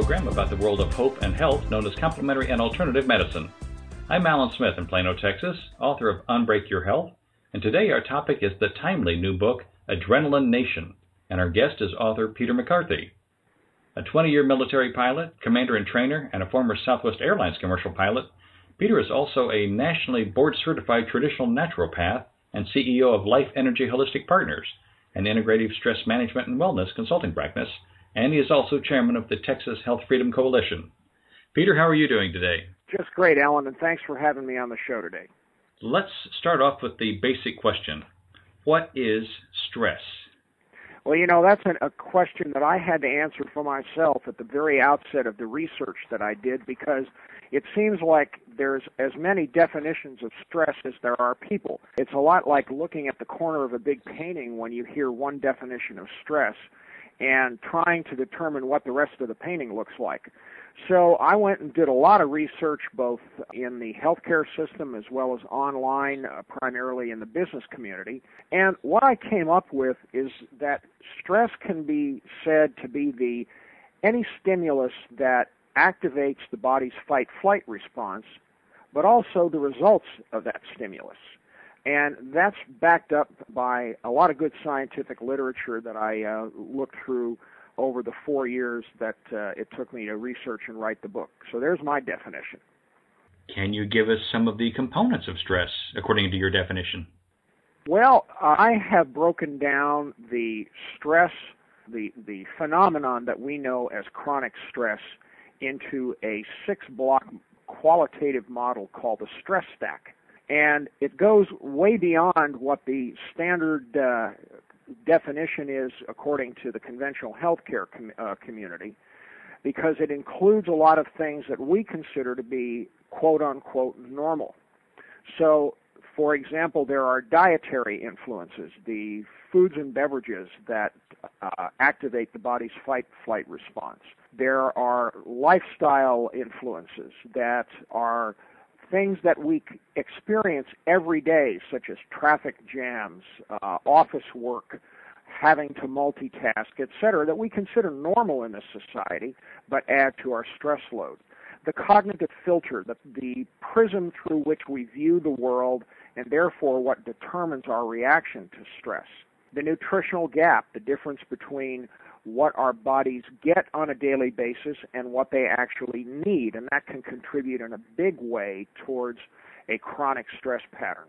program about the world of hope and health known as complementary and alternative medicine. I'm Alan Smith in Plano, Texas, author of Unbreak Your Health, and today our topic is the timely new book, Adrenaline Nation, and our guest is author Peter McCarthy. A 20 year military pilot, commander and trainer, and a former Southwest Airlines commercial pilot, Peter is also a nationally board certified traditional naturopath and CEO of Life Energy Holistic Partners, an integrative stress management and wellness consulting practice, and he is also chairman of the Texas Health Freedom Coalition. Peter, how are you doing today? Just great, Alan, and thanks for having me on the show today. Let's start off with the basic question What is stress? Well, you know, that's a question that I had to answer for myself at the very outset of the research that I did because it seems like there's as many definitions of stress as there are people. It's a lot like looking at the corner of a big painting when you hear one definition of stress and trying to determine what the rest of the painting looks like. So I went and did a lot of research both in the healthcare system as well as online, uh, primarily in the business community. And what I came up with is that stress can be said to be the any stimulus that activates the body's fight flight response, but also the results of that stimulus. And that's backed up by a lot of good scientific literature that I uh, looked through over the four years that uh, it took me to research and write the book. So there's my definition. Can you give us some of the components of stress according to your definition? Well, I have broken down the stress, the, the phenomenon that we know as chronic stress, into a six block qualitative model called the stress stack and it goes way beyond what the standard uh, definition is according to the conventional healthcare com- uh, community, because it includes a lot of things that we consider to be quote unquote normal. So, for example, there are dietary influences, the foods and beverages that uh, activate the body's fight flight response. There are lifestyle influences that are things that we experience every day, such as traffic jams, uh, office work, having to multitask, etc., that we consider normal in this society, but add to our stress load. The cognitive filter, the, the prism through which we view the world, and therefore what determines our reaction to stress. The nutritional gap, the difference between what our bodies get on a daily basis and what they actually need, and that can contribute in a big way towards a chronic stress pattern.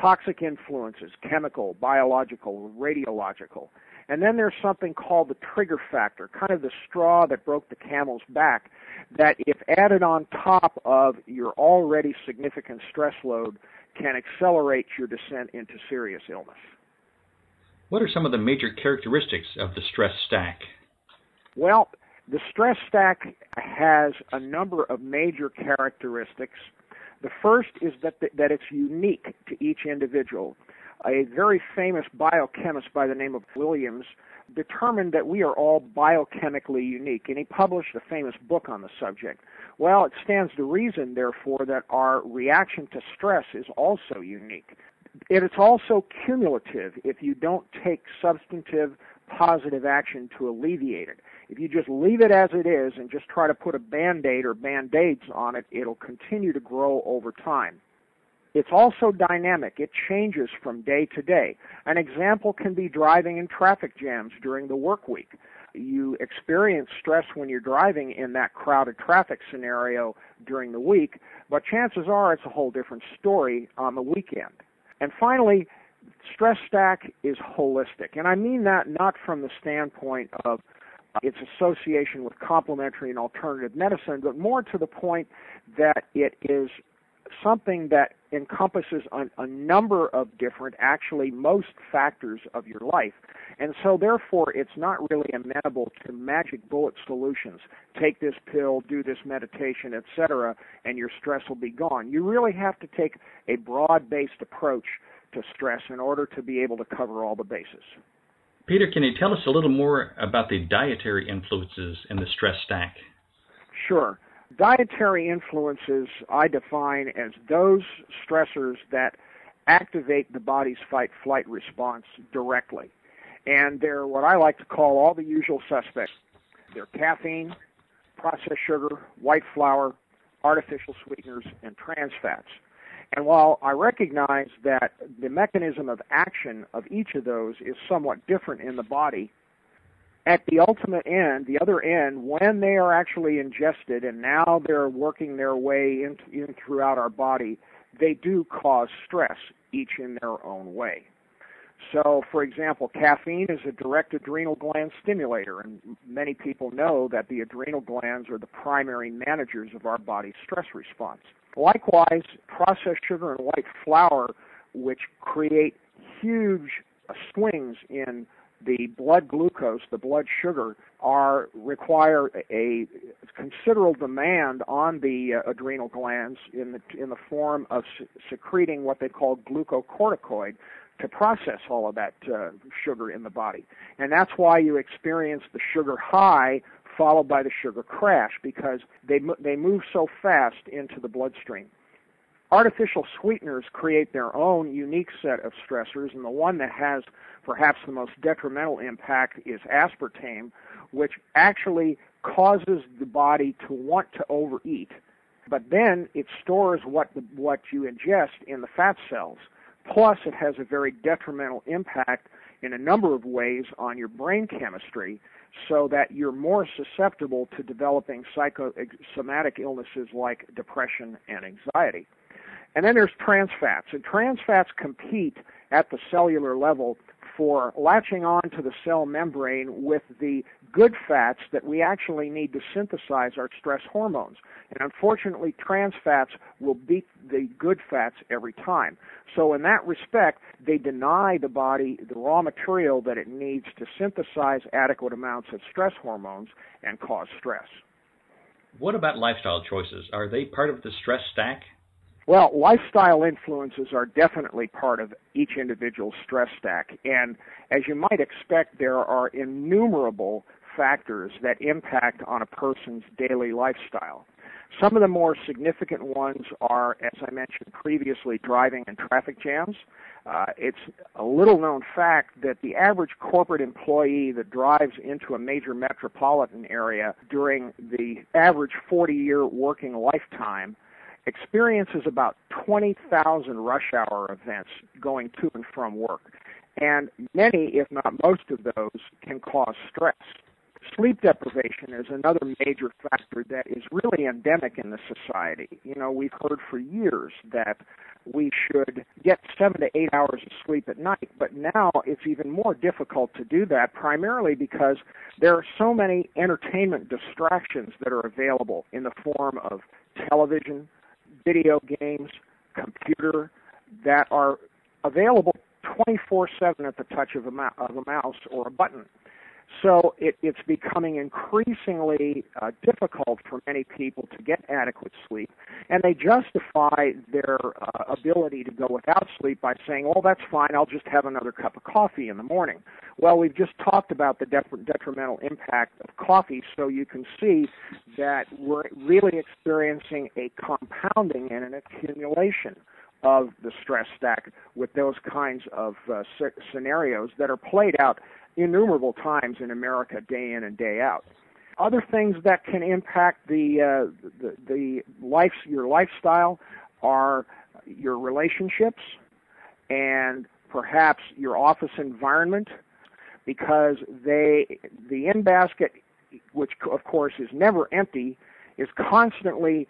Toxic influences, chemical, biological, radiological. And then there's something called the trigger factor, kind of the straw that broke the camel's back, that if added on top of your already significant stress load, can accelerate your descent into serious illness. What are some of the major characteristics of the stress stack? Well, the stress stack has a number of major characteristics. The first is that, that it's unique to each individual. A very famous biochemist by the name of Williams determined that we are all biochemically unique, and he published a famous book on the subject. Well, it stands to reason, therefore, that our reaction to stress is also unique. It's also cumulative if you don't take substantive positive action to alleviate it. If you just leave it as it is and just try to put a band-aid or band-aids on it, it'll continue to grow over time. It's also dynamic. It changes from day to day. An example can be driving in traffic jams during the work week. You experience stress when you're driving in that crowded traffic scenario during the week, but chances are it's a whole different story on the weekend. And finally, stress stack is holistic. And I mean that not from the standpoint of its association with complementary and alternative medicine, but more to the point that it is something that encompasses a, a, number of different, actually most factors of your life. And so therefore it's not really amenable to magic bullet solutions. Take this pill, do this meditation, etc., and your stress will be gone. You really have to take a broad-based approach to stress in order to be able to cover all the bases. Peter, can you tell us a little more about the dietary influences in the stress stack? Sure. Dietary influences I define as those stressors that activate the body's fight flight response directly. And they're what I like to call all the usual suspects. They're caffeine, processed sugar, white flour, artificial sweeteners, and trans fats. And while I recognize that the mechanism of action of each of those is somewhat different in the body, at the ultimate end, the other end, when they are actually ingested and now they're working their way in, in throughout our body, they do cause stress, each in their own way. So, for example, caffeine is a direct adrenal gland stimulator, and many people know that the adrenal glands are the primary managers of our body's stress response. Likewise, processed sugar and white flour, which create huge swings in the blood glucose, the blood sugar, are require a considerable demand on the uh, adrenal glands in the in the form of secreting what they call glucocorticoid to process all of that uh, sugar in the body, and that's why you experience the sugar high followed by the sugar crash because they they move so fast into the bloodstream. Artificial sweeteners create their own unique set of stressors, and the one that has perhaps the most detrimental impact is aspartame, which actually causes the body to want to overeat. But then it stores what the, what you ingest in the fat cells. Plus, it has a very detrimental impact in a number of ways on your brain chemistry, so that you're more susceptible to developing psychosomatic illnesses like depression and anxiety. And then there's trans fats, and trans fats compete at the cellular level for latching on to the cell membrane with the good fats that we actually need to synthesize our stress hormones. And unfortunately, trans fats will beat the good fats every time. So, in that respect, they deny the body the raw material that it needs to synthesize adequate amounts of stress hormones and cause stress. What about lifestyle choices? Are they part of the stress stack? Well, lifestyle influences are definitely part of each individual's stress stack. And as you might expect, there are innumerable factors that impact on a person's daily lifestyle. Some of the more significant ones are, as I mentioned previously, driving and traffic jams. Uh, it's a little known fact that the average corporate employee that drives into a major metropolitan area during the average 40 year working lifetime experiences about 20,000 rush hour events going to and from work. And many, if not most of those, can cause stress. Sleep deprivation is another major factor that is really endemic in the society. You know, we've heard for years that we should get seven to eight hours of sleep at night, but now it's even more difficult to do that primarily because there are so many entertainment distractions that are available in the form of television, video games, computer that are available 24/7 at the touch of a, ma- of a mouse or a button. So it, it's becoming increasingly uh, difficult for many people to get adequate sleep, and they justify their uh, ability to go without sleep by saying, "Oh, that's fine. I'll just have another cup of coffee in the morning." Well, we've just talked about the detrimental impact of coffee, so you can see that we're really experiencing a compounding and an accumulation of the stress stack with those kinds of uh, scenarios that are played out innumerable times in America day in and day out. Other things that can impact the uh, the, the life your lifestyle are your relationships and perhaps your office environment because they the in basket which of course is never empty is constantly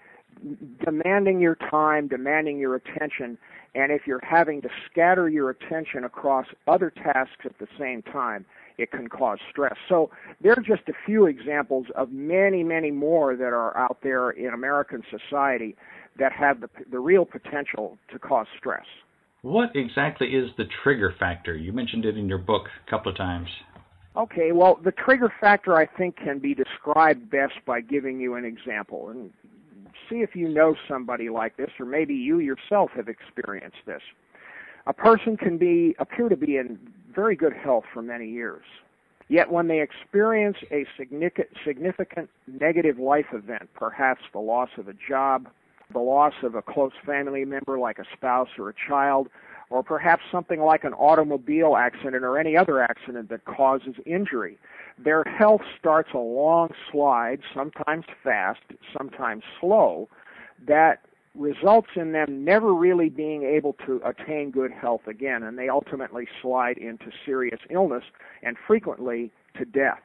demanding your time, demanding your attention, and if you're having to scatter your attention across other tasks at the same time, it can cause stress. So there are just a few examples of many, many more that are out there in American society that have the, the real potential to cause stress. What exactly is the trigger factor? You mentioned it in your book a couple of times. Okay, well, the trigger factor I think can be described best by giving you an example. And see if you know somebody like this, or maybe you yourself have experienced this. A person can be appear to be in very good health for many years. Yet when they experience a significant negative life event, perhaps the loss of a job, the loss of a close family member like a spouse or a child, or perhaps something like an automobile accident or any other accident that causes injury. Their health starts a long slide, sometimes fast, sometimes slow, that results in them never really being able to attain good health again, and they ultimately slide into serious illness and frequently to death.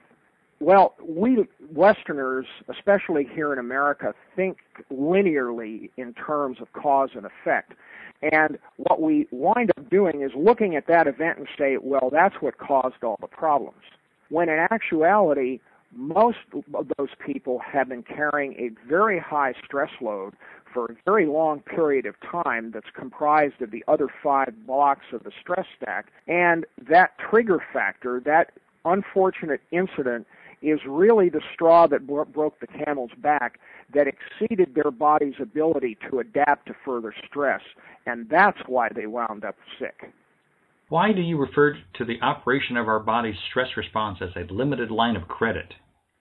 Well, we Westerners, especially here in America, think linearly in terms of cause and effect. And what we wind up doing is looking at that event and say, well, that's what caused all the problems. When in actuality, most of those people have been carrying a very high stress load for a very long period of time that's comprised of the other five blocks of the stress stack. And that trigger factor, that unfortunate incident, is really the straw that bro- broke the camel's back that exceeded their body's ability to adapt to further stress. And that's why they wound up sick. Why do you refer to the operation of our body's stress response as a limited line of credit?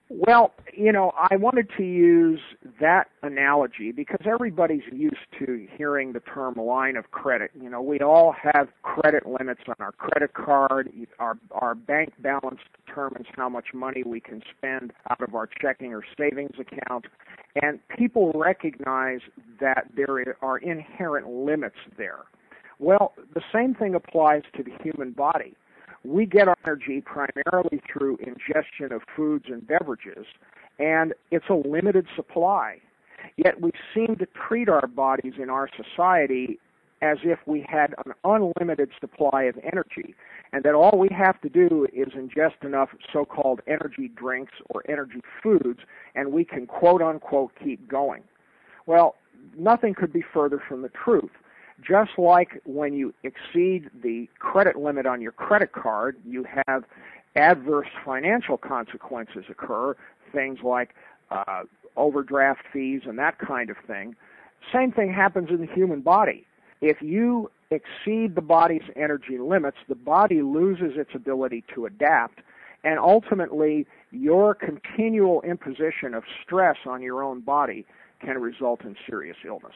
Well, you know, I wanted to use that analogy because everybody's used to hearing the term line of credit. You know, we all have credit limits on our credit card. Our our bank balance determines how much money we can spend out of our checking or savings account. And people recognize that there are inherent limits there. Well, the same thing applies to the human body we get energy primarily through ingestion of foods and beverages, and it's a limited supply. Yet we seem to treat our bodies in our society as if we had an unlimited supply of energy, and that all we have to do is ingest enough so called energy drinks or energy foods, and we can quote unquote keep going. Well, nothing could be further from the truth. Just like when you exceed the credit limit on your credit card, you have adverse financial consequences occur, things like uh, overdraft fees and that kind of thing. Same thing happens in the human body. If you exceed the body's energy limits, the body loses its ability to adapt, and ultimately, your continual imposition of stress on your own body can result in serious illness.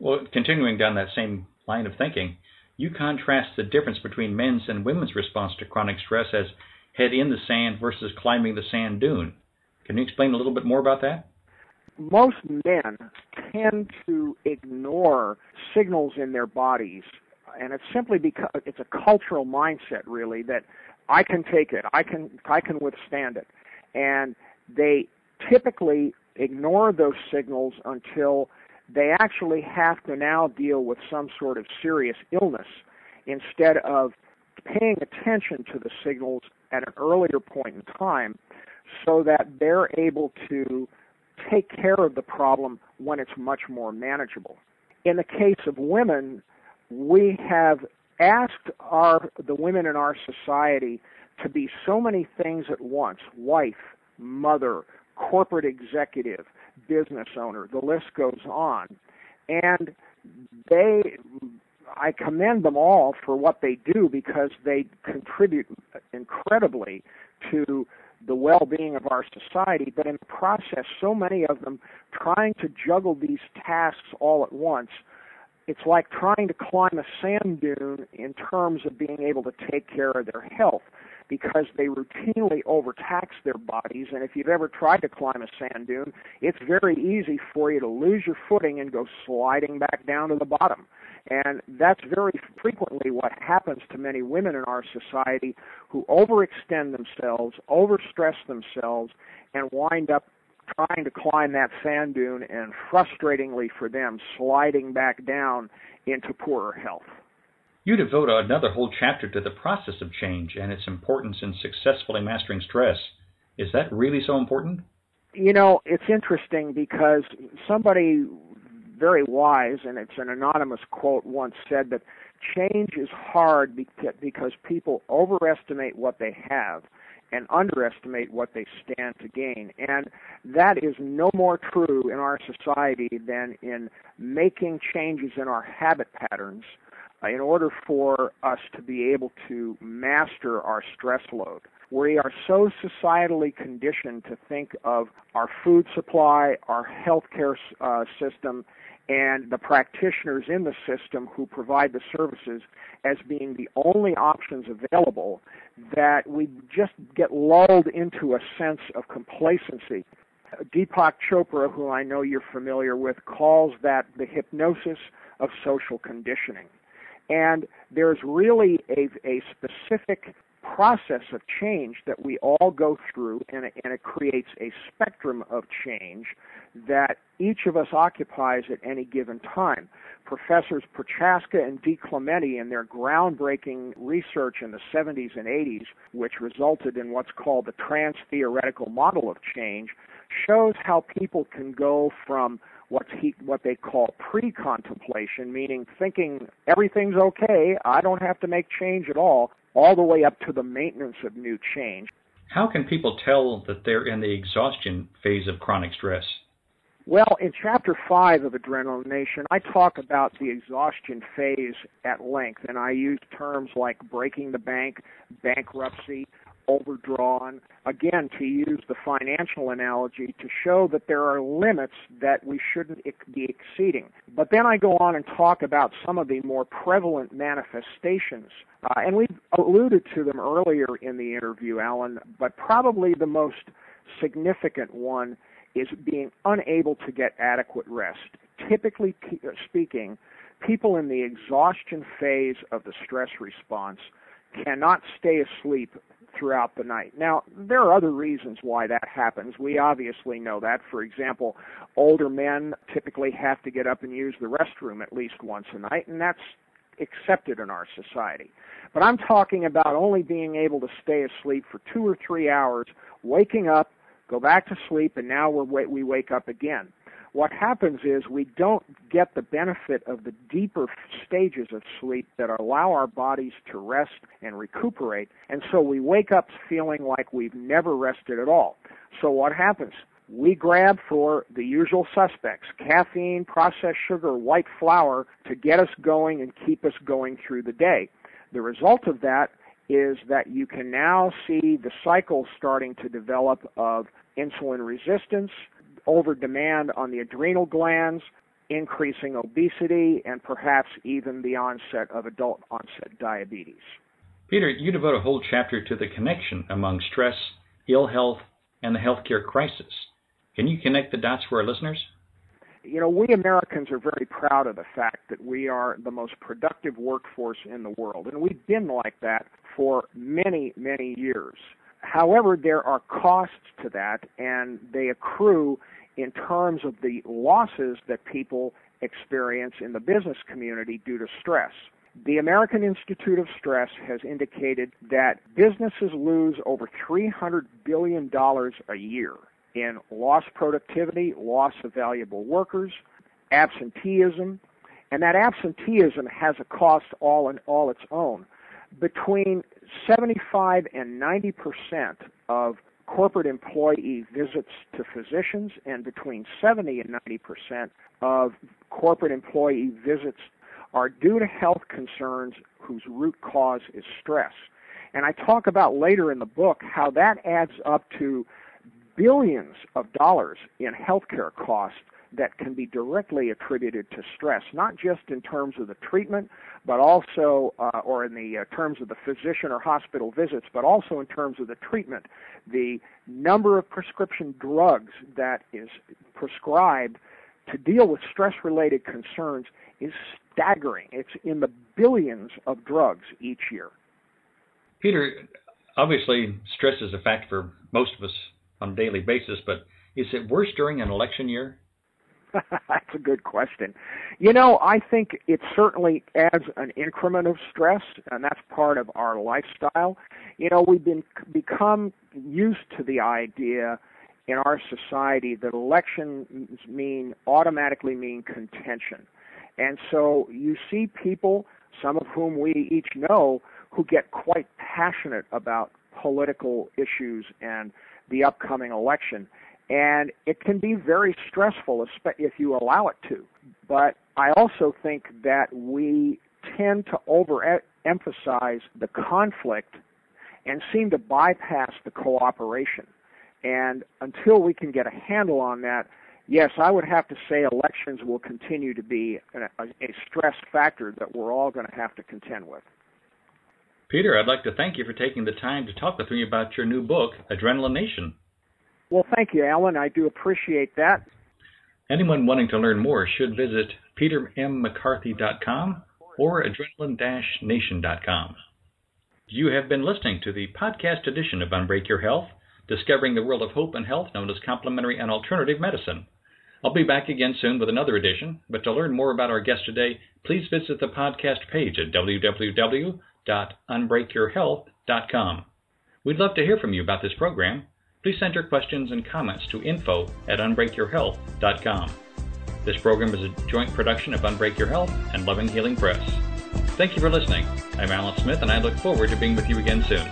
Well, continuing down that same line of thinking, you contrast the difference between men's and women's response to chronic stress as head in the sand versus climbing the sand dune. Can you explain a little bit more about that? Most men tend to ignore signals in their bodies, and it's simply because it's a cultural mindset, really, that I can take it, I can, I can withstand it, and they typically ignore those signals until they actually have to now deal with some sort of serious illness instead of paying attention to the signals at an earlier point in time so that they're able to take care of the problem when it's much more manageable. In the case of women, we have asked our the women in our society to be so many things at once wife, mother, corporate executive, business owner. The list goes on. And they, I commend them all for what they do because they contribute incredibly to the well-being of our society, but in the process, so many of them trying to juggle these tasks all at once, it's like trying to climb a sand dune in terms of being able to take care of their health because they routinely overtax their bodies. And if you've ever tried to climb a sand dune, it's very easy for you to lose your footing and go sliding back down to the bottom. And that's very frequently what happens to many women in our society who overextend themselves, overstress themselves, and wind up trying to climb that sand dune and frustratingly for them sliding back down into poorer health. You devote another whole chapter to the process of change and its importance in successfully mastering stress. Is that really so important? You know, it's interesting because somebody very wise, and it's an anonymous quote, once said that change is hard because people overestimate what they have and underestimate what they stand to gain. And that is no more true in our society than in making changes in our habit patterns uh, in order for us to be able to master our stress load. We are so societally conditioned to think of our food supply, our healthcare uh, system, and the practitioners in the system who provide the services as being the only options available that we just get lulled into a sense of complacency. Deepak Chopra, who I know you're familiar with, calls that the hypnosis of social conditioning. And there's really a, a specific process of change that we all go through, and it, and it creates a spectrum of change that each of us occupies at any given time. Professors Prochaska and DiClemente, in their groundbreaking research in the 70s and 80s, which resulted in what's called the trans theoretical model of change, shows how people can go from what he what they call pre-contemplation, meaning thinking everything's okay, I don't have to make change at all, all the way up to the maintenance of new change. How can people tell that they're in the exhaustion phase of chronic stress? Well, in chapter 5 of Adrenaline Nation, I talk about the exhaustion phase at length, and I use terms like breaking the bank, bankruptcy, overdrawn, again, to use the financial analogy to show that there are limits that we shouldn't be exceeding. But then I go on and talk about some of the more prevalent manifestations. Uh, and we've alluded to them earlier in the interview, Alan, but probably the most significant one is being unable to get adequate rest. Typically speaking, people in the exhaustion phase of the stress response cannot stay asleep throughout the night. Now, there are other reasons why that happens. We obviously know that. For example, older men typically have to get up and use the restroom at least once a night, and that's accepted in our society. But I'm talking about only being able to stay asleep for two or three hours, waking up, go back to sleep, and now we're, we wake up again what happens is we don't get the benefit of the deeper stages of sleep that allow our bodies to rest and recuperate. And so we wake up feeling like we've never rested at all. So what happens? We grab for the usual suspects caffeine, processed sugar, white flour to get us going and keep us going through the day. The result of that is that you can now see the cycle starting to develop of insulin resistance, over demand on the adrenal glands, increasing obesity, and perhaps even the onset of adult onset diabetes. Peter, you devote a whole chapter to the connection among stress, ill health, and the healthcare crisis. Can you connect the dots for our listeners? You know, we Americans are very proud of the fact that we are the most productive workforce in the world, and we've been like that for many, many years. However, there are costs to that, and they accrue in terms of the losses that people experience in the business community due to stress. The American Institute of Stress has indicated that businesses lose over $300 billion a year in lost productivity, loss of valuable workers, absenteeism, and that absenteeism has a cost all in all its own. Between 75 and 90 percent of corporate employee visits to physicians, and between 70 and 90 percent of corporate employee visits are due to health concerns whose root cause is stress. And I talk about later in the book how that adds up to billions of dollars in healthcare costs that can be directly attributed to stress, not just in terms of the treatment, but also, uh, or in the uh, terms of the physician or hospital visits, but also in terms of the treatment. The number of prescription drugs that is prescribed to deal with stress related concerns is staggering. It's in the billions of drugs each year. Peter, obviously, stress is a fact for most of us on a daily basis, but is it worse during an election year? That's a good question. You know, I think it certainly adds an increment of stress, and that's part of our lifestyle. You know, we've been become used to the idea in our society that elections mean automatically mean contention. And so you see people, some of whom we each know, who get quite passionate about political issues and the upcoming election and it can be very stressful if you allow it to. But I also think that we tend to overemphasize the conflict and seem to bypass the cooperation. And until we can get a handle on that, yes, I would have to say elections will continue to be a, stress factor that we're all going to have to contend with. Peter, I'd like to thank you for taking the time to talk with me about your new book, Adrenaline Nation. Well, thank you, Alan. I do appreciate that. Anyone wanting to learn more should visit petermmccarthy.com or adrenaline-nation.com. You have been listening to the podcast edition of Unbreak Your Health, discovering the world of hope and health known as complementary and alternative medicine. I'll be back again soon with another edition, but to learn more about our guest today, please visit the podcast page at www.unbreakyourhealth.com. We'd love to hear from you about this program. Please send your questions and comments to info at unbreakyourhealth.com. This program is a joint production of Unbreak Your Health and Loving Healing Press. Thank you for listening. I'm Alan Smith, and I look forward to being with you again soon.